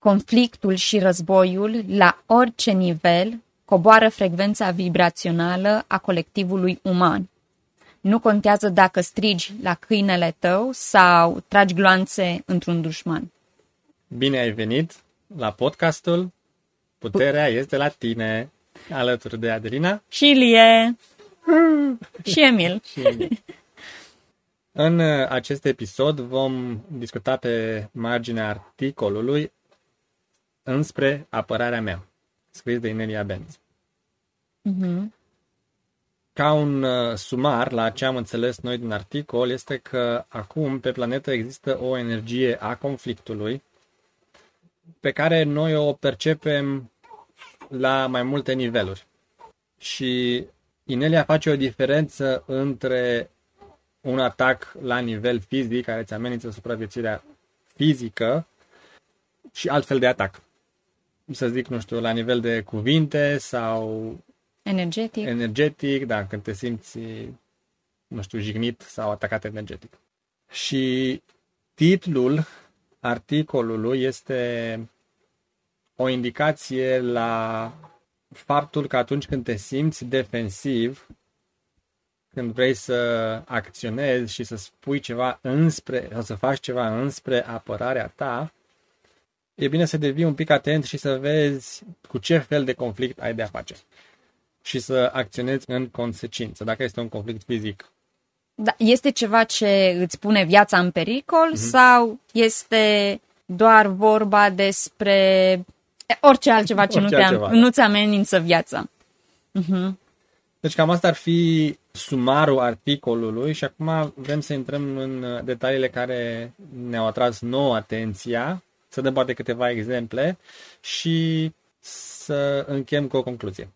conflictul și războiul, la orice nivel, coboară frecvența vibrațională a colectivului uman. Nu contează dacă strigi la câinele tău sau tragi gloanțe într-un dușman. Bine ai venit la podcastul Puterea este la tine, alături de Adelina Și Ilie și Emil. și Emil. În uh, acest episod vom discuta pe marginea articolului Înspre apărarea mea, scris de Inelia Benz. Mhm. Ca un uh, sumar la ce am înțeles noi din articol este că acum pe planetă există o energie a conflictului pe care noi o percepem la mai multe niveluri. Și Inelia face o diferență între un atac la nivel fizic care îți amenință supraviețuirea fizică și altfel de atac. Să zic, nu știu, la nivel de cuvinte sau Energetic. energetic, da, când te simți, nu știu, jignit sau atacat energetic. Și titlul articolului este o indicație la faptul că atunci când te simți defensiv, când vrei să acționezi și să spui ceva înspre, sau să faci ceva înspre apărarea ta, e bine să devii un pic atent și să vezi cu ce fel de conflict ai de a face și să acționezi în consecință. Dacă este un conflict fizic, Da, este ceva ce îți pune viața în pericol Mhm. sau este doar vorba despre e, orice altceva ce Orice nu, te altceva, da. nu-ți amenință viața? Mhm. Deci cam asta ar fi sumarul articolului și acum vrem să intrăm în detaliile care ne-au atras nouă atenția, să dăm poate câteva exemple și să închem cu o concluzie.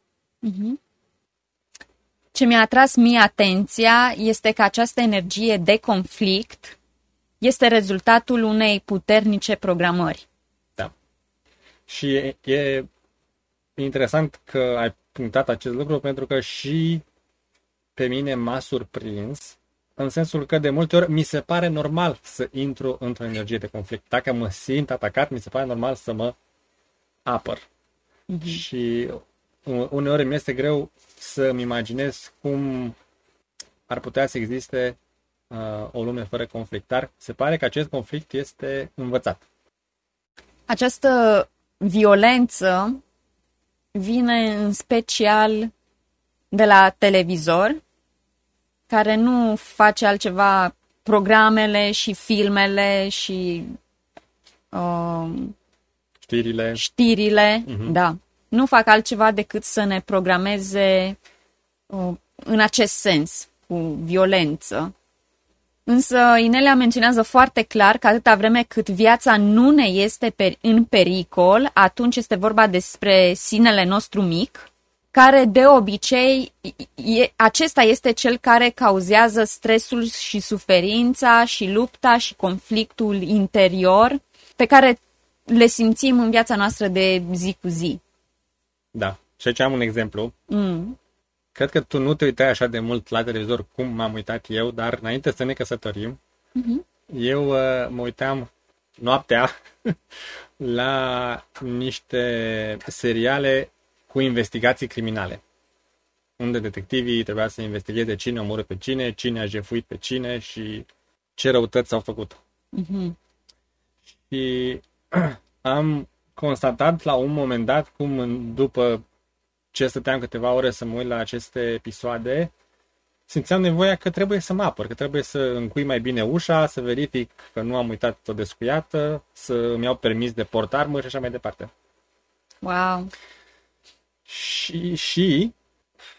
Ce mi-a atras mie atenția este că această energie de conflict este rezultatul unei puternice programări. Da. Și e, e interesant că ai punctat acest lucru pentru că și pe mine m-a surprins în sensul că de multe ori mi se pare normal să intru într-o energie de conflict. Dacă mă simt atacat, mi se pare normal să mă apăr. Și u- uneori mi este greu să-mi imaginez cum ar putea să existe uh, o lume fără conflict. Dar se pare că acest conflict este învățat. Această violență vine în special de la televizor, care nu face altceva programele și filmele și uh, Știrile, știrile, Mhm. da, nu fac altceva decât să ne programeze uh, în acest sens, cu violență. Însă Inelia menționează foarte clar că atâta vreme cât viața nu ne este per- în pericol, atunci este vorba despre sinele nostru mic, care de obicei, e, acesta este cel care cauzează stresul și suferința și lupta și conflictul interior pe care le simțim în viața noastră de zi cu zi. Da. Și aici am un exemplu. Mm. Cred că tu nu te uitai așa de mult la televizor cum m-am uitat eu, dar înainte să ne căsătorim, eu uh, mă uitam noaptea la niște seriale cu investigații criminale. Unde detectivii trebuia să investigheze cine omoră pe cine, cine a jefuit pe cine și ce răutăți s-au făcut. Mhm. Și am constatat la un moment dat cum în- după ce stăteam câteva ore să mă uit la aceste episoade, simțeam nevoia că trebuie să mă apăr, că trebuie să încui mai bine ușa, să verific că nu am uitat o descuiată, să îmi iau permis de portarmă și așa mai departe. Wow. Și, și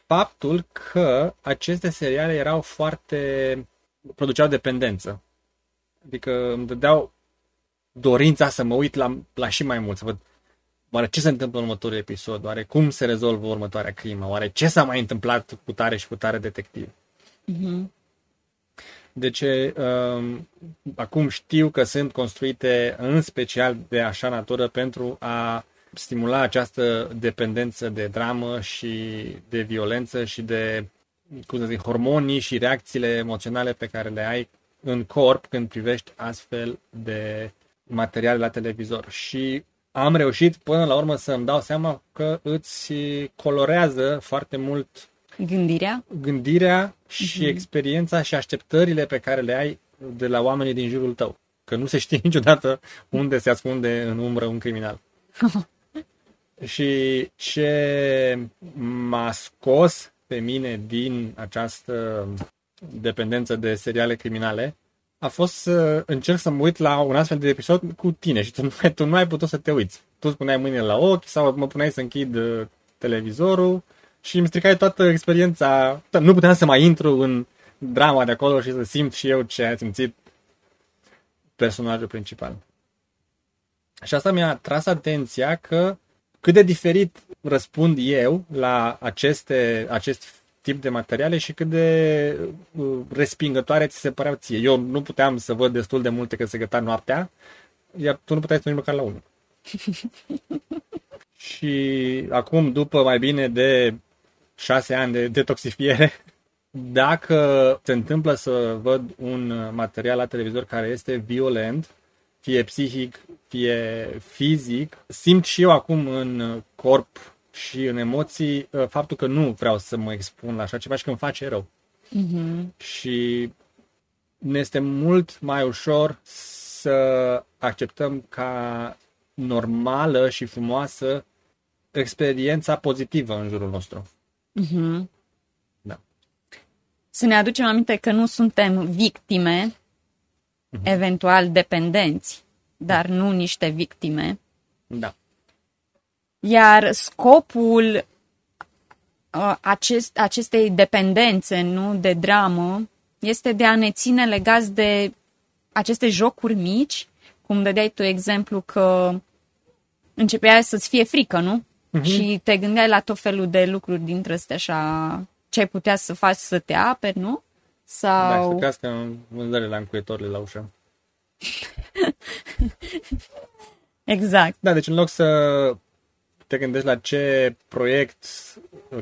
faptul că aceste seriale erau foarte... produceau dependență. Adică îmi dădeau dorința să mă uit la, la și mai mult, să văd oare ce se întâmplă în următorul episod, oare cum se rezolvă următoarea crimă, oare ce s-a mai întâmplat cu tare și cu tare detectiv. Mhm. Deci, um, acum știu că sunt construite în special de așa natură pentru a stimula această dependență de dramă și de violență și de, cum să zic, hormonii și reacțiile emoționale pe care le ai în corp când privești astfel de materiale la televizor. Și am reușit până la urmă să îmi dau seama că îți colorează foarte mult Gândirea? gândirea și uh-huh. experiența și așteptările pe care le ai de la oamenii din jurul tău. Că nu se știe niciodată unde se ascunde în umbră un criminal. și ce m-a scos pe mine din această dependență de seriale criminale a fost să încerc să mă uit la un astfel de episod cu tine și tu nu, ai, tu nu ai putut să te uiți. Tu îți puneai mâinile la ochi sau mă puneai să închid uh, televizorul și îmi stricai toată experiența. Nu puteam să mai intru în drama de acolo și să simt și eu ce a simțit personajul principal. Și asta mi-a tras atenția că cât de diferit răspund eu la aceste, acest tip de materiale și cât de uh, respingătoare ți se păreau ție. Eu nu puteam să văd destul de multe că se găta noaptea, iar tu nu puteai să nici măcar la unul. și acum, după mai bine de șase ani de detoxifiere, dacă se întâmplă să văd un material la televizor care este violent, fie psihic, fie fizic, simt și eu acum în corp și în emoții uh, faptul că nu vreau să mă expun la așa ceva și că îmi face rău. Mm-hmm. Și ne este mult mai ușor să acceptăm ca normală și frumoasă experiența pozitivă în jurul nostru. Mm-hmm. Da. Să ne aducem aminte că nu suntem victime, mm-hmm. eventual dependenți, dar nu niște victime. Da. Iar scopul uh, acest, acestei dependențe, nu, de dramă, este de a ne ține legați de aceste jocuri mici, cum dădeai tu exemplu că începea să-ți fie frică, nu? Uh-huh. Și te gândeai la tot felul de lucruri dintre astea așa, ce ai putea să faci să te aperi, nu? Sau... Da, să crească în vânzările la încuietorile la ușă. exact. Da, deci în loc să te gândești la ce proiect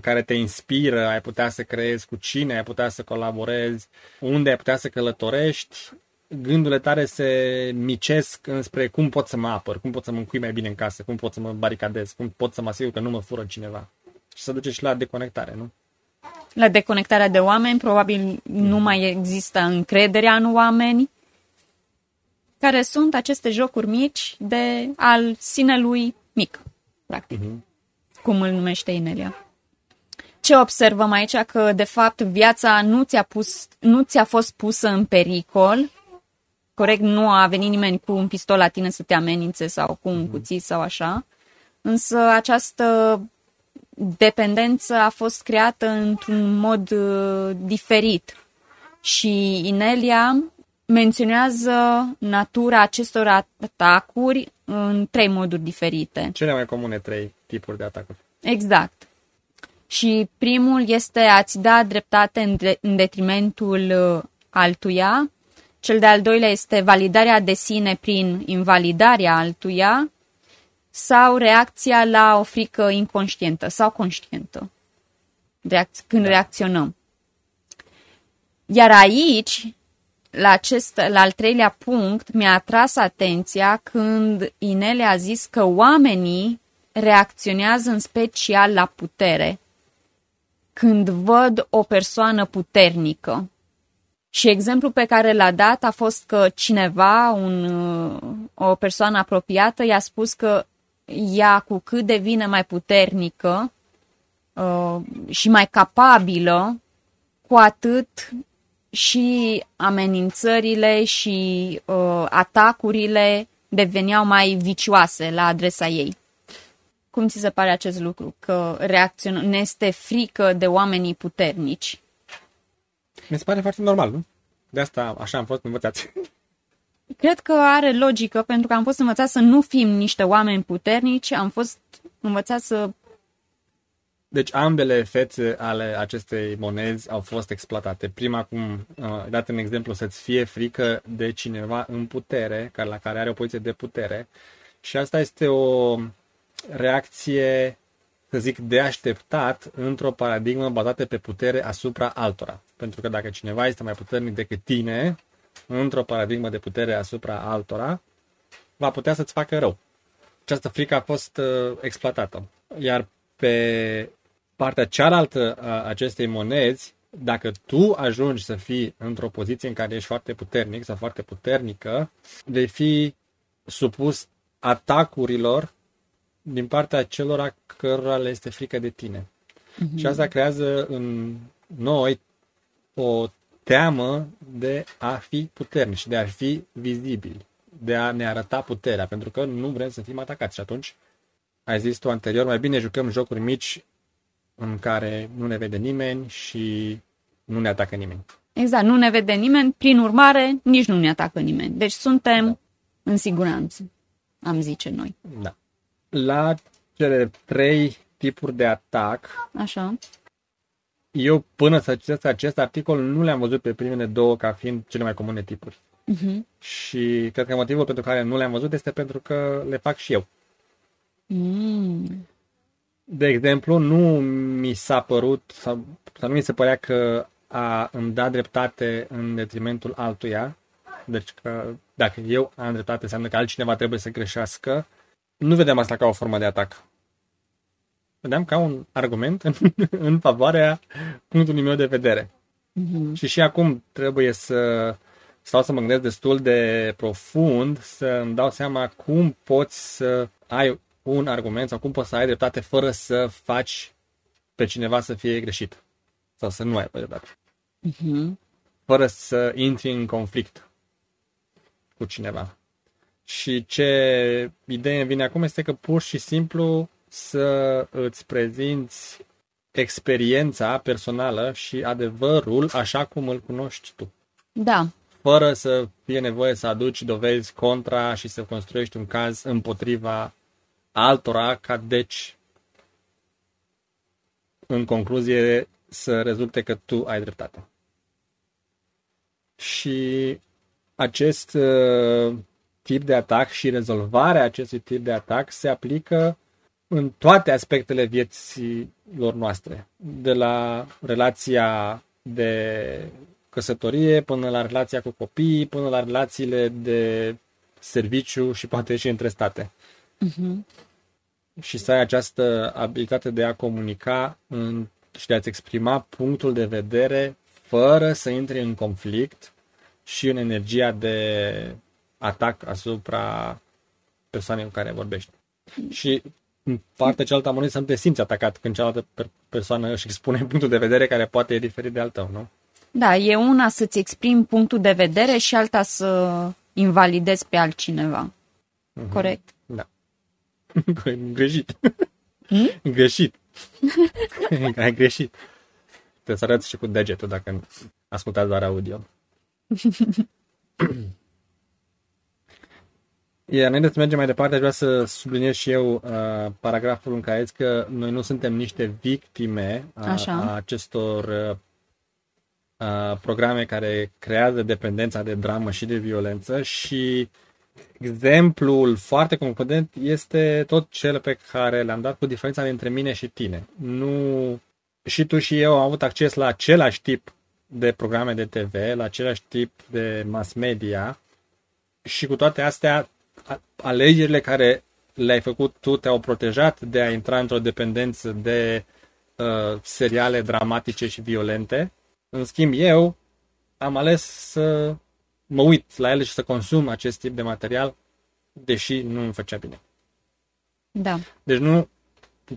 care te inspiră ai putea să creezi, cu cine ai putea să colaborezi, unde ai putea să călătorești, gândurile tare se micesc înspre cum pot să mă apăr, cum pot să mă încui mai bine în casă, cum pot să mă baricadez, cum pot să mă asigur că nu mă fură cineva. Și să duce și la deconectare, nu? La deconectarea de oameni, probabil nu mai există încrederea în oameni, care sunt aceste jocuri mici de al sinelui mic practic, uh-huh. cum îl numește Inelia. Ce observăm aici? Că, de fapt, viața nu ți-a, pus, nu ți-a fost pusă în pericol, corect, nu a venit nimeni cu un pistol la tine să te amenințe sau cu un uh-huh. cuțit sau așa, însă această dependență a fost creată într-un mod uh, diferit. Și Inelia menționează natura acestor atacuri în trei moduri diferite. Cele mai comune trei tipuri de atacuri. Exact. Și primul este a-ți da dreptate în, de- în detrimentul uh, altuia. Cel de-al doilea este validarea de sine prin invalidarea altuia sau reacția la o frică inconștientă sau conștientă reac- când da. reacționăm. Iar aici la, acest, la al treilea punct mi-a atras atenția când Inele a zis că oamenii reacționează în special la putere când văd o persoană puternică. Și exemplul pe care l-a dat a fost că cineva, un, o persoană apropiată, i-a spus că ea cu cât devine mai puternică uh, și mai capabilă, cu atât și amenințările și uh, atacurile deveneau mai vicioase la adresa ei. Cum ți se pare acest lucru? Că reacțion- ne este frică de oamenii puternici? Mi se pare foarte normal, nu? De asta așa am fost învățați. Cred că are logică, pentru că am fost învățați să nu fim niște oameni puternici, am fost învățați să deci ambele fețe ale acestei monezi au fost exploatate. Prima, cum uh, dat în exemplu, să-ți fie frică de cineva în putere, care, la care are o poziție de putere. Și asta este o reacție, să zic, de așteptat într-o paradigmă bazată pe putere asupra altora. Pentru că dacă cineva este mai puternic decât tine, într-o paradigmă de putere asupra altora, va putea să-ți facă rău. această frică a fost uh, exploatată. Iar pe partea cealaltă a acestei monezi, dacă tu ajungi să fii într-o poziție în care ești foarte puternic sau foarte puternică, vei fi supus atacurilor din partea celor cărora le este frică de tine. Mm-hmm. Și asta creează în noi o teamă de a fi puternici, de a fi vizibili, de a ne arăta puterea, pentru că nu vrem să fim atacați. Și atunci, ai zis tu anterior, mai bine jucăm jocuri mici în care nu ne vede nimeni și nu ne atacă nimeni. Exact, nu ne vede nimeni, prin urmare, nici nu ne atacă nimeni. Deci suntem da. în siguranță, am zice noi. Da. La cele trei tipuri de atac, Așa. Eu până să citesc acest articol nu le-am văzut pe primele două ca fiind cele mai comune tipuri. Uh-huh. Și cred că motivul pentru care nu le-am văzut este pentru că le fac și eu. Mm. De exemplu, nu mi s-a părut sau, sau nu mi se părea că a îmi da dreptate în detrimentul altuia. Deci că dacă eu am dreptate, înseamnă că altcineva trebuie să greșească. Nu vedem asta ca o formă de atac. Vedeam ca un argument în, în favoarea punctului meu de vedere. Mm-hmm. Și și acum trebuie să stau să mă gândesc destul de profund, să îmi dau seama cum poți să ai un argument sau cum poți să ai dreptate fără să faci pe cineva să fie greșit sau să nu ai dreptate. Mm-hmm. Fără să intri în conflict cu cineva. Și ce idee îmi vine acum este că pur și simplu să îți prezinți experiența personală și adevărul așa cum îl cunoști tu. Da. Fără să fie nevoie să aduci dovezi contra și să construiești un caz împotriva altora, ca deci, în concluzie, să rezulte că tu ai dreptate. Și acest uh, tip de atac și rezolvarea acestui tip de atac se aplică în toate aspectele vieților noastre, de la relația de căsătorie până la relația cu copiii, până la relațiile de serviciu și poate și între state. Uh-huh. Și să ai această abilitate de a comunica în, și de a-ți exprima punctul de vedere fără să intri în conflict și în energia de atac asupra persoanei cu care vorbești. Și în partea cealaltă a monedei să nu te simți atacat când cealaltă persoană își expune punctul de vedere care poate e diferit de al tău, nu? Da, e una să-ți exprimi punctul de vedere și alta să invalidezi pe altcineva. Uh-huh. Corect? Da. greșit. Hmm? greșit. Ai greșit. Te să arăți și cu degetul dacă ascultați doar audio. Iar înainte să mergem mai departe, aș vrea să subliniez și eu uh, paragraful în care zic că noi nu suntem niște victime a, a acestor uh, uh, programe care creează dependența de dramă și de violență și exemplul foarte concludent este tot cel pe care l-am dat cu diferența dintre mine și tine. Nu și tu și eu am avut acces la același tip de programe de TV, la același tip de mass media și cu toate astea alegerile care le-ai făcut tu te-au protejat de a intra într-o dependență de uh, seriale dramatice și violente. În schimb, eu am ales să mă uit la ele și să consum acest tip de material, deși nu îmi făcea bine. Da. Deci nu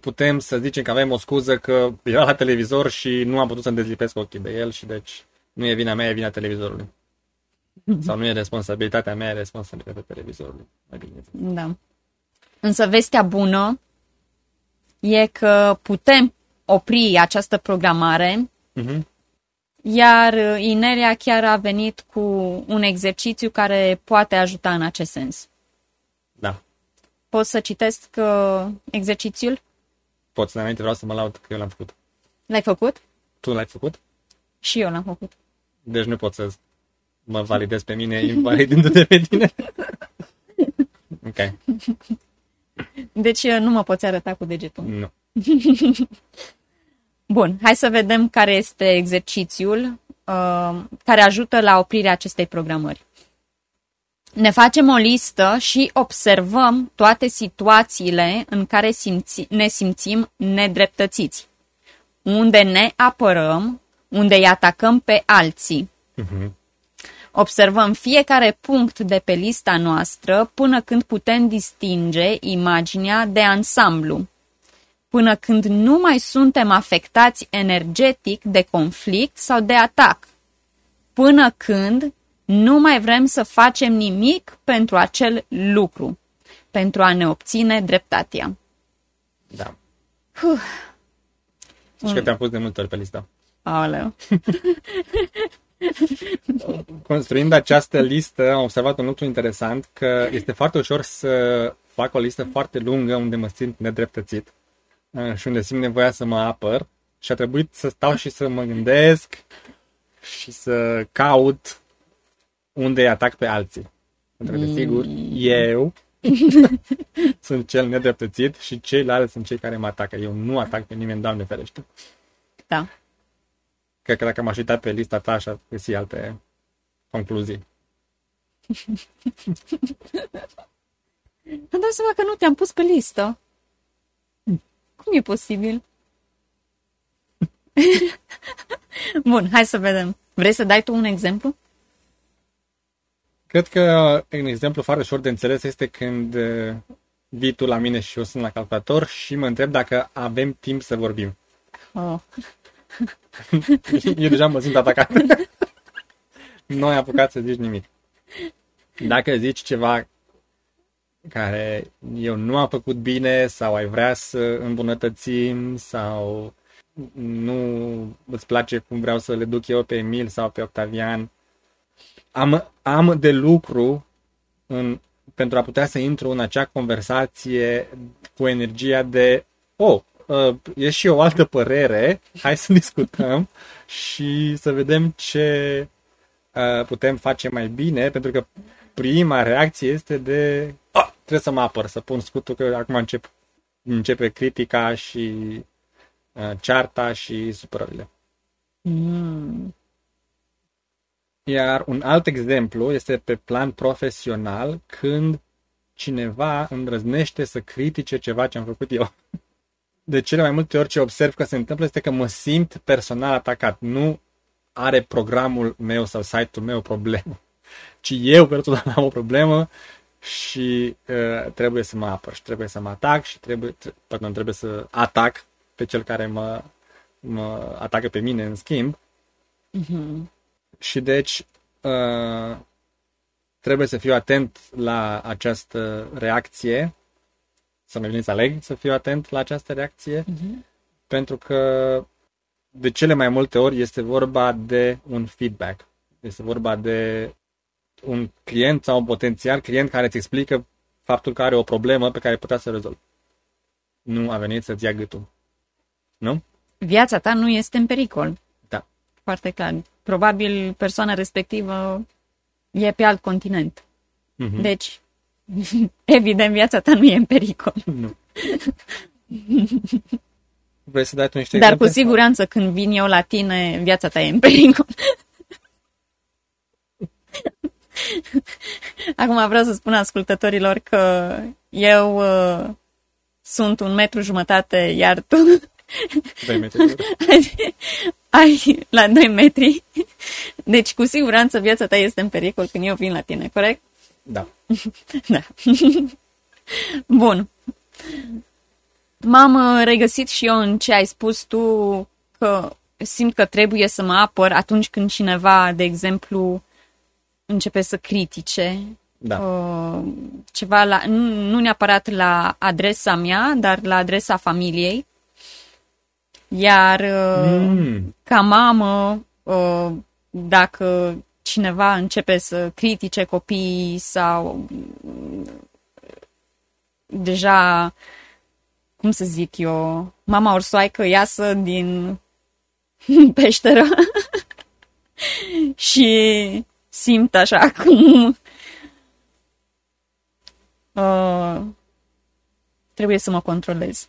putem să zicem că avem o scuză că era la televizor și nu am putut să-mi dezlipesc ochii de el și deci nu e vina mea, e vina televizorului. Sau nu e responsabilitatea mea, e responsabilitatea televizorului. Mai bine. Da. Însă vestea bună e că putem opri această programare, uh-huh. iar Inelia chiar a venit cu un exercițiu care poate ajuta în acest sens. Da. Poți să citesc uh, exercițiul? Poți, înainte vreau să mă laud că eu l-am făcut. L-ai făcut? Tu l-ai făcut? Și eu l-am făcut. Deci nu pot să mă validez pe mine invalidându-te pe tine. ok. Deci uh, nu mă poți arăta cu degetul. Nu. Bun, hai să vedem care este exercițiul uh, care ajută la oprirea acestei programări. ne facem o listă și observăm toate situațiile în care simți, ne simțim nedreptățiți, unde ne apărăm, unde îi atacăm pe alții. Uh-huh. Observăm fiecare punct de pe lista noastră până când putem distinge imaginea de ansamblu, până când nu mai suntem afectați energetic de conflict sau de atac, până când nu mai vrem să facem nimic pentru acel lucru, pentru a ne obține dreptatea. Da. Huh. Și că te-am pus de multe ori pe listă. Aoleu. Construind această listă, am observat un lucru interesant, că este foarte ușor să fac o listă foarte lungă unde mă simt nedreptățit uh, și unde simt nevoia să mă apăr și a trebuit să stau și să mă gândesc și să caut unde îi atac pe alții. Pentru că, desigur, eu sunt cel nedreptățit și ceilalți sunt cei care mă atacă. Eu nu atac pe nimeni, Doamne ferește. Da. Cred că dacă m-aș uita pe lista ta, aș găsi alte concluzii. Îmi dau seama că nu te-am pus pe listă. Cum e posibil? Bun, hai să vedem. Vrei să dai tu un exemplu? Cred că un exemplu foarte ușor de înțeles este când uh, vii tu la mine și eu sunt la calculator și mă întreb dacă avem timp să vorbim. Oh. eu deja mă simt atacat. nu ai apucat să zici nimic. Dacă zici ceva care eu nu am făcut bine sau ai vrea să îmbunătățim sau nu îți place cum vreau să le duc eu pe Emil sau pe Octavian, am, am de lucru în, pentru a putea să intru în acea conversație cu energia de oh, uh, e și o altă părere, hai să discutăm și să vedem ce uh, putem face mai bine, pentru că prima reacție este de oh, trebuie să mă apăr, să pun scutul că acum încep, începe critica și uh, cearta și supărările. Mm. Iar un alt exemplu este pe plan profesional, când cineva îndrăznește să critique ceva ce am făcut eu. De cele mai multe ori ce observ că se întâmplă este că mă simt personal atacat. Nu are programul meu sau site-ul meu o problemă, ci eu personal am o problemă și uh, trebuie să mă apăr și trebuie să mă atac și trebuie, pardon, trebuie să atac pe cel care mă, mă atacă pe mine în schimb. Mm-hmm. Și deci uh, trebuie să fiu atent la această reacție, să mă să aleg să fiu atent la această reacție, Mm-hmm. pentru că de cele mai multe ori este vorba de un feedback. Este vorba de un client sau un potențial client care îți explică faptul că are o problemă pe care putea să o rezolvi. Nu a venit să-ți ia gâtul. Nu? Viața ta nu este în pericol. Da. Foarte clar. Probabil persoana respectivă e pe alt continent. Mhm. Deci, evident, viața ta nu e în pericol. Nu. Vrei să dai tu niște Dar cu exemple? siguranță când vin eu la tine, viața ta e în pericol. Acum vreau să spun ascultătorilor că eu uh, sunt un metru jumătate, iar tu Doi metri. ai la 2 metri. Deci cu siguranță viața ta este în pericol când eu vin la tine, corect? Da. Da. Bun. M-am uh, regăsit și eu în ce ai spus tu că simt că trebuie să mă apăr atunci când cineva, de exemplu, începe să critique Da. uh, ceva, la, nu, nu neapărat la adresa mea, dar la adresa familiei. Iar uh, Mm. ca mamă, uh, dacă cineva începe să critique copiii sau uh, deja, cum să zic eu, mama orsoaică iasă din peșteră și simt așa cum uh, trebuie să mă controlez.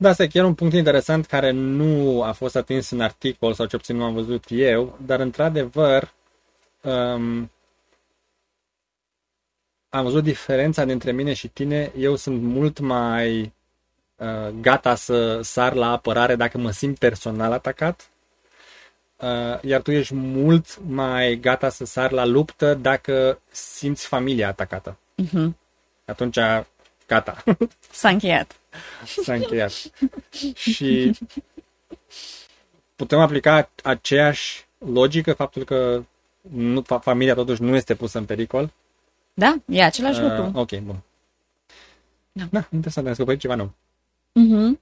Da, asta e chiar un punct interesant care nu a fost atins în articol sau ce puțin nu am văzut eu, dar într-adevăr um, am văzut diferența dintre mine și tine. Eu sunt mult mai uh, gata să sar la apărare dacă mă simt personal atacat. Uh, iar tu ești mult mai gata să sar la luptă dacă simți familia atacată. Uh-huh. Atunci, gata. S-a încheiat. S-a încheiat. și putem aplica aceeași logică, faptul că nu, familia totuși nu este pusă în pericol. Da, e același uh, lucru. Ok, bun. Da. da, interesant, am descoperit ceva nou. Uh-huh.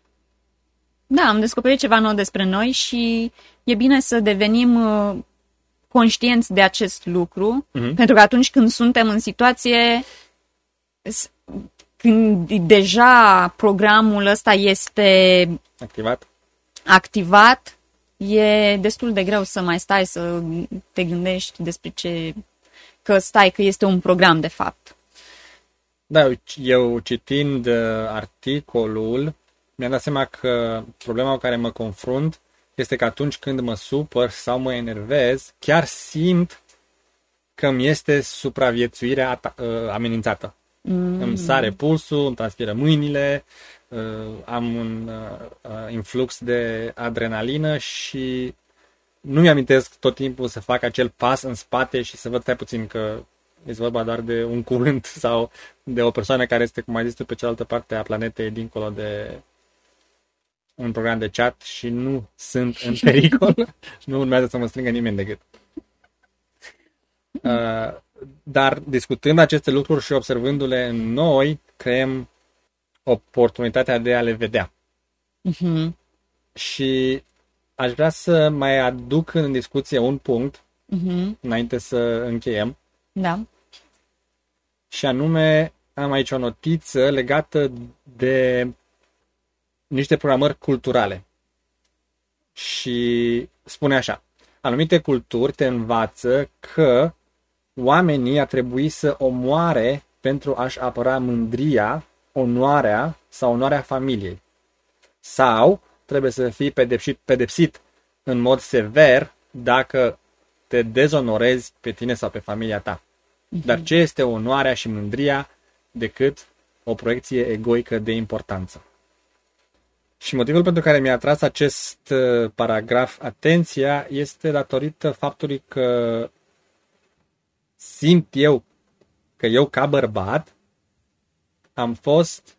Da, am descoperit ceva nou despre noi și e bine să devenim uh, conștienți de acest lucru, uh-huh. pentru că atunci când suntem în situație, când deja programul ăsta este activat, activat e destul de greu să mai stai să te gândești despre ce că stai, că este un program de fapt. Da, eu citind uh, articolul, mi-am dat seama că problema cu care mă confrunt este că atunci când mă supăr sau mă enervez, chiar simt că mi este supraviețuirea uh, amenințată. Mm. Îmi sare pulsul, îmi transpiră mâinile, uh, am un influx de adrenalină și nu mi-amintesc tot timpul să fac acel pas în spate și să văd stai puțin că este vorba doar de un cuvânt sau de o persoană care este, cum ai zis tu, pe cealaltă parte a planetei, dincolo de un program de chat și nu sunt în pericol. nu urmează să mă strângă nimeni decât. Uh, dar discutând aceste lucruri și observându-le în noi, creăm oportunitatea de a le vedea. Uh-huh. Și aș vrea să mai aduc în discuție un punct uh-huh. înainte să încheiem. Da. Și anume, am aici o notiță legată de niște programări culturale. Și spune așa, anumite culturi te învață că oamenii ar trebui să omoare pentru a-și apăra mândria, onoarea sau onoarea familiei. Sau trebuie să fii pedepsit, pedepsit în mod sever dacă te dezonorezi pe tine sau pe familia ta. Mhm. Dar ce este onoarea și mândria decât o proiecție egoică de importanță? Și motivul pentru care mi-a atras acest uh, paragraf atenția este datorită faptului că simt eu că eu ca bărbat am fost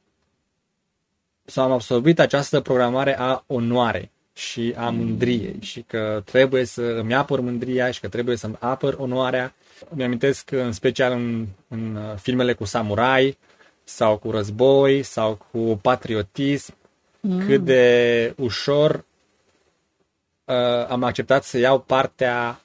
sau am absorbit această programare a onoarei și a mândriei și că trebuie să îmi apăr mândria și că trebuie să-mi apăr onoarea. Mi-amintesc în special în, în uh, filmele cu samurai sau cu război sau cu patriotism mm. cât de ușor uh, am acceptat să iau partea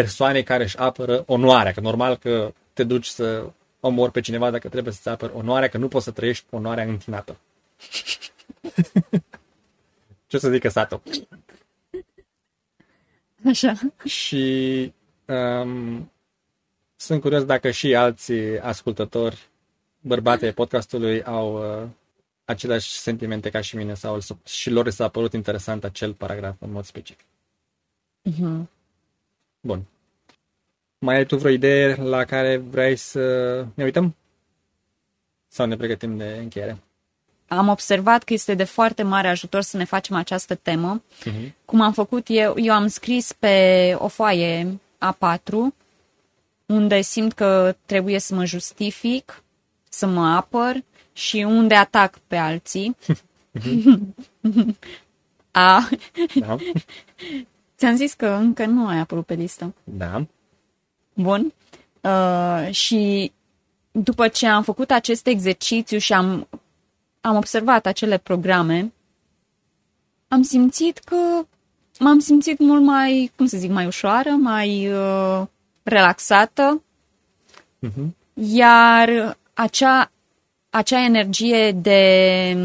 persoanei care își apără onoarea, că normal că te duci să omori pe cineva dacă trebuie să-ți apăr onoarea, că nu poți să trăiești onoarea întinată. Ce să zică Sato? Așa. Și um, sunt curios dacă și alții ascultători bărbate podcastului au uh, aceleași sentimente ca și mine sau și lor s-a părut interesant acel paragraf în mod specific. Uh-huh. Bun. Mai ai tu vreo idee la care vrei să ne uităm? Sau ne pregătim de încheiere? am observat că este de foarte mare ajutor să ne facem această temă. Uh-huh. Cum am făcut eu, eu am scris pe o foaie A4 unde simt că trebuie să mă justific, să mă apăr și unde atac pe alții. A. Da. Ți-am zis că încă nu ai apărut pe listă. Da. Bun. Uh, și după ce am făcut acest exercițiu și am am observat acele programe, am simțit că m-am simțit mult mai, cum să zic, mai ușoară, mai uh, relaxată. Uh-huh. Iar acea, acea energie de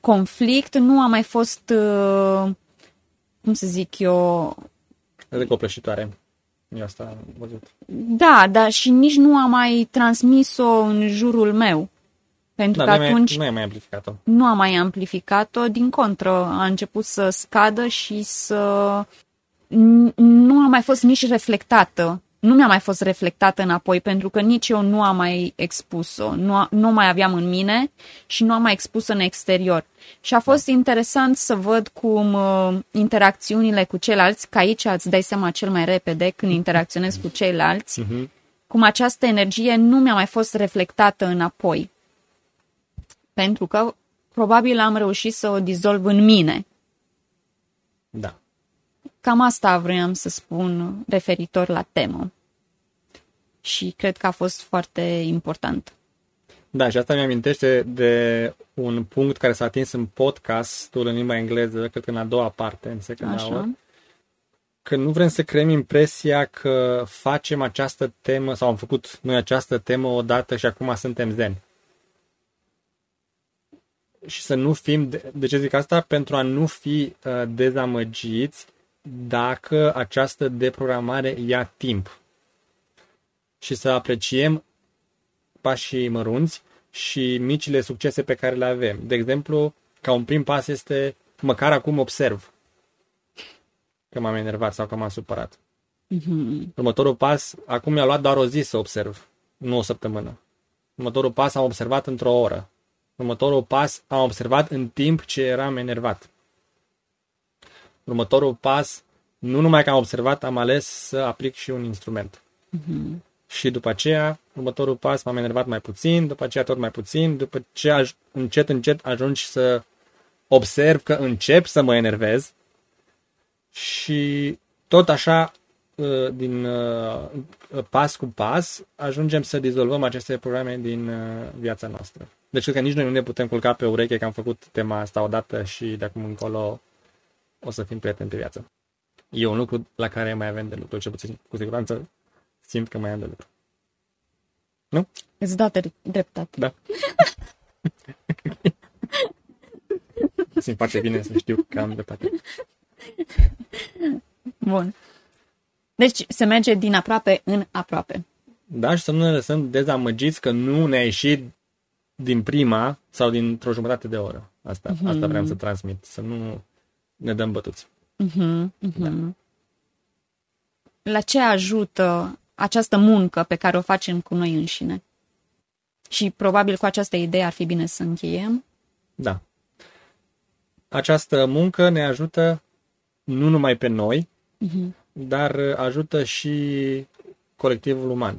conflict nu a mai fost, uh, cum să zic eu... Recopleșitoare. Eu asta am văzut. Da, dar și nici nu a mai transmis-o în jurul meu. Pentru da, că atunci nu ai mai amplificat-o. Nu am mai amplificat-o, din contră, a început să scadă și să nu a mai fost nici reflectată nu mi-a mai fost reflectată înapoi, pentru că nici eu nu am mai expus-o, nu, a, nu mai aveam în mine și nu am mai expus-o în exterior. Și a fost interesant să văd cum uh, interacțiunile cu ceilalți, că aici îți dai seama cel mai repede când interacționezi cu ceilalți, Uh-huh. cum această energie nu mi-a mai fost reflectată înapoi. Pentru că probabil am reușit să o dizolv în mine. Da. Cam asta vreau să spun referitor la temă. Și cred că a fost foarte important. Da, și asta mi-amintește de un punct care s-a atins în podcastul în limba engleză, cred că în a doua parte, în second Așa. hour, că nu vrem să creăm impresia că facem această temă sau am făcut noi această temă odată și acum suntem zen. Și să nu fim, de, de ce zic asta? Pentru a nu fi uh, dezamăgiți dacă această deprogramare ia timp. Și să apreciem pașii mărunți și micile succese pe care le avem. De exemplu, ca un prim pas este măcar acum observ că m-am enervat sau că m-am supărat. Mhm. Următorul pas, acum mi-a luat doar o zi să observ, nu o săptămână. Următorul pas am observat într-o oră. Următorul pas am observat în timp ce eram enervat. Următorul pas, nu numai că am observat, am ales să aplic și un instrument. Și după aceea, următorul pas m-am enervat mai puțin, după aceea tot mai puțin, după ce aj- încet, încet ajungi să observ că încep să mă enervez și tot așa, uh, din uh, pas cu pas, ajungem să dizolvăm aceste programe din uh, viața noastră. Deci cred că nici noi nu ne putem culca pe ureche că am făcut tema asta odată și de acum încolo o să fim prieteni pe viață. E un lucru la care mai avem de lucru, cel puțin cu siguranță simt că mai am de lucru. Nu? Îți dau dre- dreptate. Da. Simt foarte bine să știu că am dreptate. Bun. Deci se merge din aproape în aproape. Da, și să nu ne lăsăm dezamăgiți că nu ne-a ieșit din prima sau dintr-o jumătate de oră. Asta, mm-hmm. asta vreau să transmit, să nu ne dăm bătuți. Mhm, mhm. La ce ajută această muncă pe care o facem cu noi înșine? Și probabil cu această idee ar fi bine să încheiem. Da. Această muncă ne ajută nu numai pe noi, Mhm. dar ajută și colectivul uman.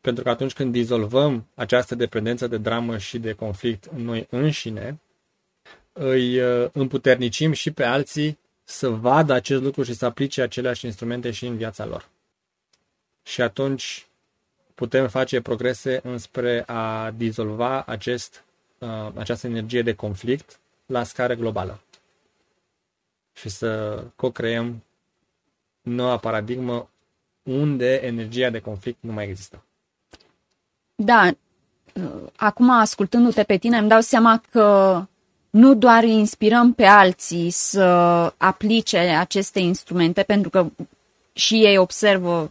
Pentru că atunci când dizolvăm această dependență de dramă și de conflict în noi înșine, îi uh, împuternicim și pe alții să vadă acest lucru și să aplice aceleași instrumente și în viața lor. Și atunci putem face progrese înspre a dizolva acest, uh, această energie de conflict la scară globală și să co-creăm noua paradigmă unde energia de conflict nu mai există. Da, acum ascultându-te pe tine îmi dau seama că nu doar îi inspirăm pe alții să aplice aceste instrumente, pentru că și ei observă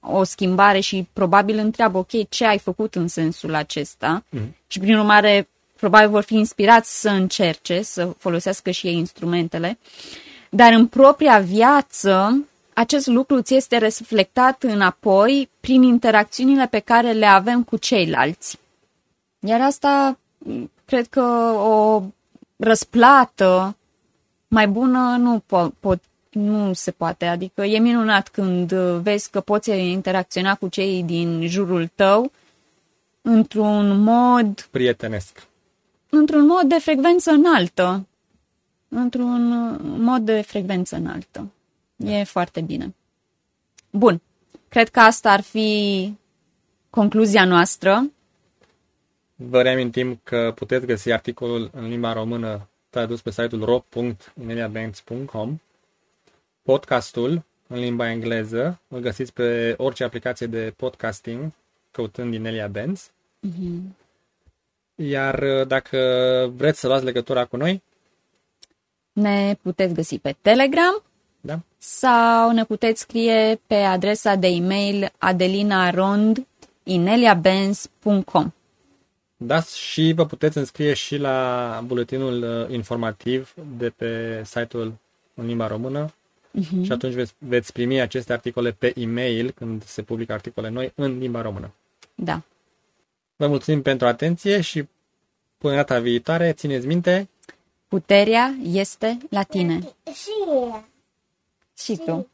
o schimbare și probabil întreabă, ok, ce ai făcut în sensul acesta? Mhm. Și prin urmare, probabil vor fi inspirați să încerce, să folosească și ei instrumentele. Dar în propria viață, acest lucru ți este reflectat înapoi prin interacțiunile pe care le avem cu ceilalți. Iar asta, m, cred că o răsplată mai bună nu, po- pot, nu se poate. Adică e minunat când vezi că poți interacționa cu cei din jurul tău într-un mod Prietenesc. într-un mod de frecvență înaltă. Într-un mod de frecvență înaltă. E foarte bine. Bun. Cred că asta ar fi concluzia noastră. Vă reamintim că puteți găsi articolul în limba română tradus pe site-ul ro.ineliabanks.com Podcastul în limba engleză îl găsiți pe orice aplicație de podcasting căutând Inelia Benz. Iar uh, dacă vreți să luați legătura cu noi, Ne puteți găsi pe Telegram da? sau ne puteți scrie pe adresa de e-mail adelinarond.ineliabenz.com Da, și vă puteți înscrie și la buletinul uh, informativ de pe site-ul în limba română uh-huh. și atunci veți, veți primi aceste articole pe e-mail când se publică articole noi în limba română. Da. Vă mulțumim pentru atenție și până data viitoare, țineți minte, Puterea este la tine. Și Și tu.